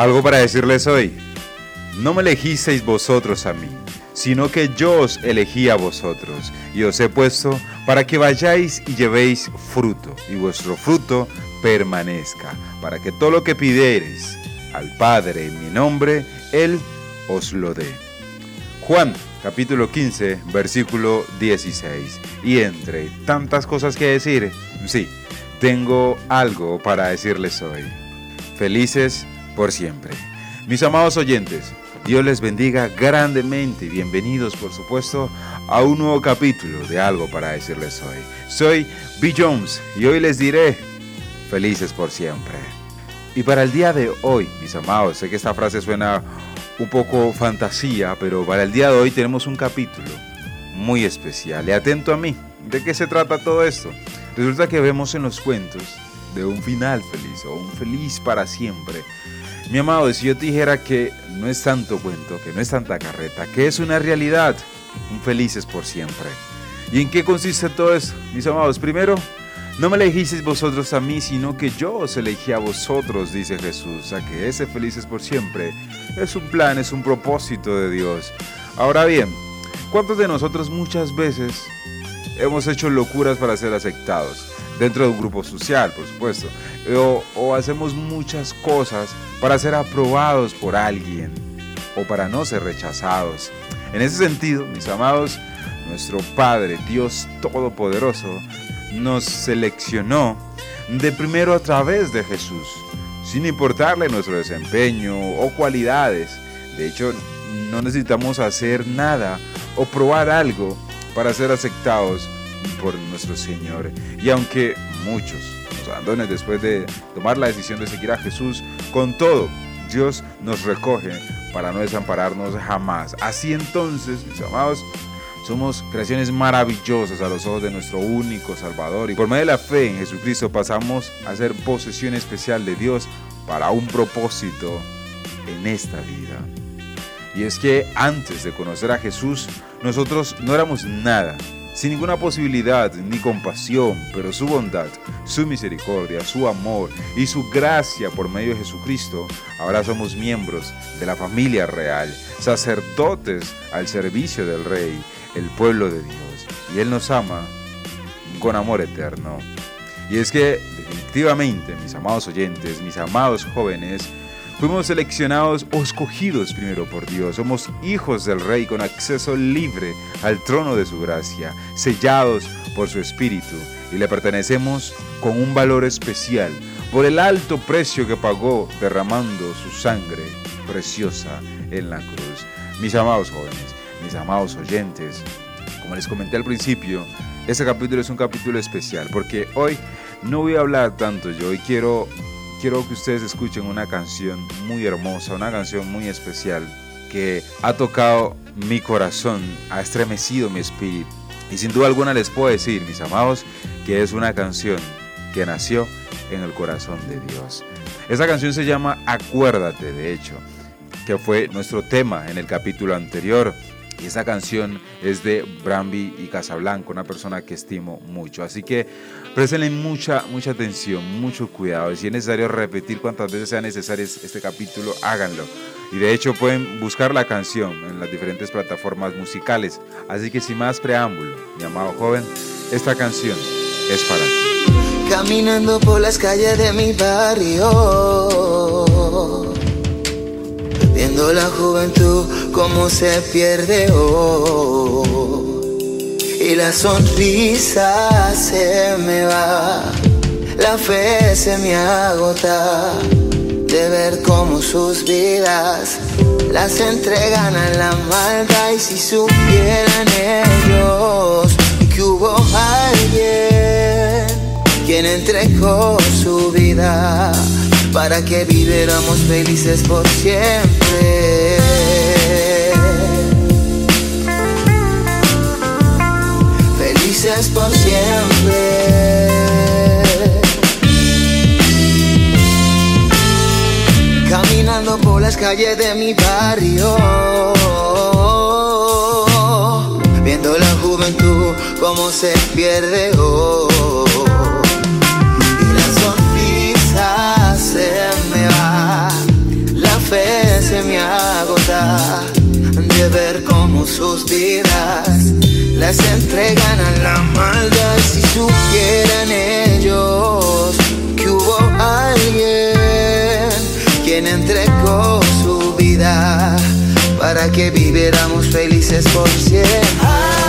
Algo para decirles hoy. No me elegisteis vosotros a mí, sino que yo os elegí a vosotros, y os he puesto para que vayáis y llevéis fruto, y vuestro fruto permanezca, para que todo lo que pidiereis al Padre en mi nombre, Él os lo dé. Juan capítulo 15, versículo 16. Y entre tantas cosas que decir, sí, tengo algo para decirles hoy. Felices por siempre. Mis amados oyentes, Dios les bendiga grandemente y bienvenidos por supuesto a un nuevo capítulo de algo para decirles hoy. Soy B. Jones y hoy les diré felices por siempre. Y para el día de hoy, mis amados, sé que esta frase suena un poco fantasía, pero para el día de hoy tenemos un capítulo muy especial. Y atento a mí, ¿de qué se trata todo esto? Resulta que vemos en los cuentos de un final feliz o un feliz para siempre. Mi amado, si yo te dijera que no es tanto cuento, que no es tanta carreta, que es una realidad, un felices por siempre. ¿Y en qué consiste todo eso, mis amados? Primero, no me elegisteis vosotros a mí, sino que yo os elegí a vosotros, dice Jesús, a que ese felices por siempre es un plan, es un propósito de Dios. Ahora bien, ¿cuántos de nosotros muchas veces hemos hecho locuras para ser aceptados? Dentro de un grupo social, por supuesto. O, o hacemos muchas cosas para ser aprobados por alguien o para no ser rechazados. En ese sentido, mis amados, nuestro Padre, Dios Todopoderoso, nos seleccionó de primero a través de Jesús, sin importarle nuestro desempeño o cualidades. De hecho, no necesitamos hacer nada o probar algo para ser aceptados por nuestro Señor. Y aunque muchos nos abandonen después de tomar la decisión de seguir a Jesús, con todo, Dios nos recoge para no desampararnos jamás. Así entonces, mis amados, somos creaciones maravillosas a los ojos de nuestro único Salvador y por medio de la fe en Jesucristo pasamos a ser posesión especial de Dios para un propósito en esta vida. Y es que antes de conocer a Jesús, nosotros no éramos nada, sin ninguna posibilidad ni compasión, pero su bondad, su misericordia, su amor y su gracia por medio de Jesucristo, ahora somos miembros de la familia real, sacerdotes al servicio del Rey el pueblo de Dios y Él nos ama con amor eterno. Y es que definitivamente, mis amados oyentes, mis amados jóvenes, fuimos seleccionados o escogidos primero por Dios. Somos hijos del Rey con acceso libre al trono de su gracia, sellados por su Espíritu y le pertenecemos con un valor especial por el alto precio que pagó derramando su sangre preciosa en la cruz. Mis amados jóvenes, mis amados oyentes, como les comenté al principio, este capítulo es un capítulo especial porque hoy no voy a hablar tanto yo y quiero, quiero que ustedes escuchen una canción muy hermosa, una canción muy especial que ha tocado mi corazón, ha estremecido mi espíritu. Y sin duda alguna les puedo decir, mis amados, que es una canción que nació en el corazón de Dios. Esa canción se llama Acuérdate, de hecho, que fue nuestro tema en el capítulo anterior. Y esa canción es de Brambi y Casablanca, una persona que estimo mucho. Así que prestenle mucha, mucha atención, mucho cuidado. Y si es necesario repetir cuantas veces sea necesario este capítulo, háganlo. Y de hecho pueden buscar la canción en las diferentes plataformas musicales. Así que sin más preámbulo, mi amado joven, esta canción es para ti. Caminando por las calles de mi barrio La juventud como se pierde hoy. Y la sonrisa se me va, la fe se me agota de ver cómo sus vidas las entregan a la maldad. Y si supieran ellos que hubo alguien quien entregó su vida para que viviéramos felices por siempre. calles de mi barrio, viendo la juventud como se pierde hoy. Y la sonrisa se me va, la fe se me agota de ver cómo sus vidas las entregan a la maldad. Si supieran que viviéramos felices por siempre.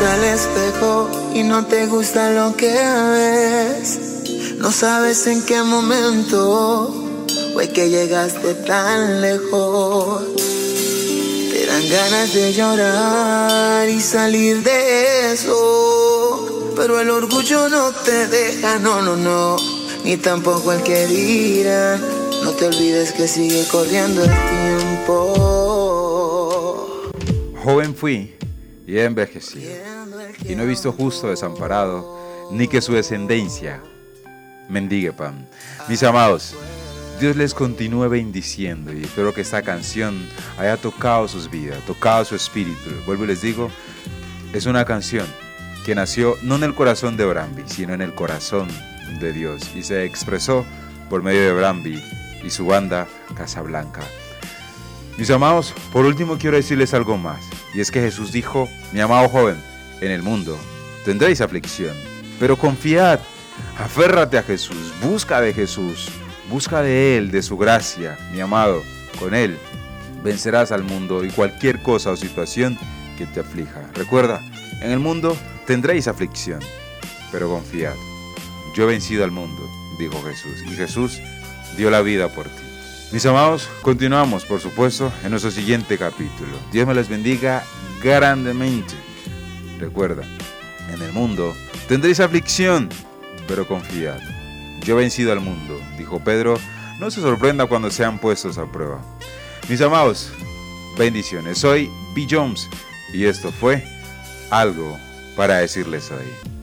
Al espejo y no te gusta lo que ves. No sabes en qué momento fue que llegaste tan lejos. Te dan ganas de llorar y salir de eso. Pero el orgullo no te deja, no, no, no. Ni tampoco el que dirán. No te olvides que sigue corriendo el tiempo. Joven fui y he envejecido, y no he visto justo desamparado, ni que su descendencia mendigue pan. Mis amados, Dios les continúe bendiciendo y espero que esta canción haya tocado sus vidas, tocado su espíritu. Vuelvo y les digo, es una canción que nació no en el corazón de Brambi, sino en el corazón de Dios y se expresó por medio de Brambi y su banda Casablanca. Mis amados, por último quiero decirles algo más. Y es que Jesús dijo, mi amado joven, en el mundo tendréis aflicción, pero confiad, aférrate a Jesús, busca de Jesús, busca de Él, de su gracia, mi amado, con Él vencerás al mundo y cualquier cosa o situación que te aflija. Recuerda, en el mundo tendréis aflicción, pero confiad. Yo he vencido al mundo, dijo Jesús, y Jesús dio la vida por ti. Mis amados, continuamos, por supuesto, en nuestro siguiente capítulo. Dios me les bendiga grandemente. Recuerda, en el mundo tendréis aflicción, pero confiad. Yo he vencido al mundo, dijo Pedro. No se sorprenda cuando sean puestos a prueba. Mis amados, bendiciones. Soy B. Jones y esto fue algo para decirles hoy.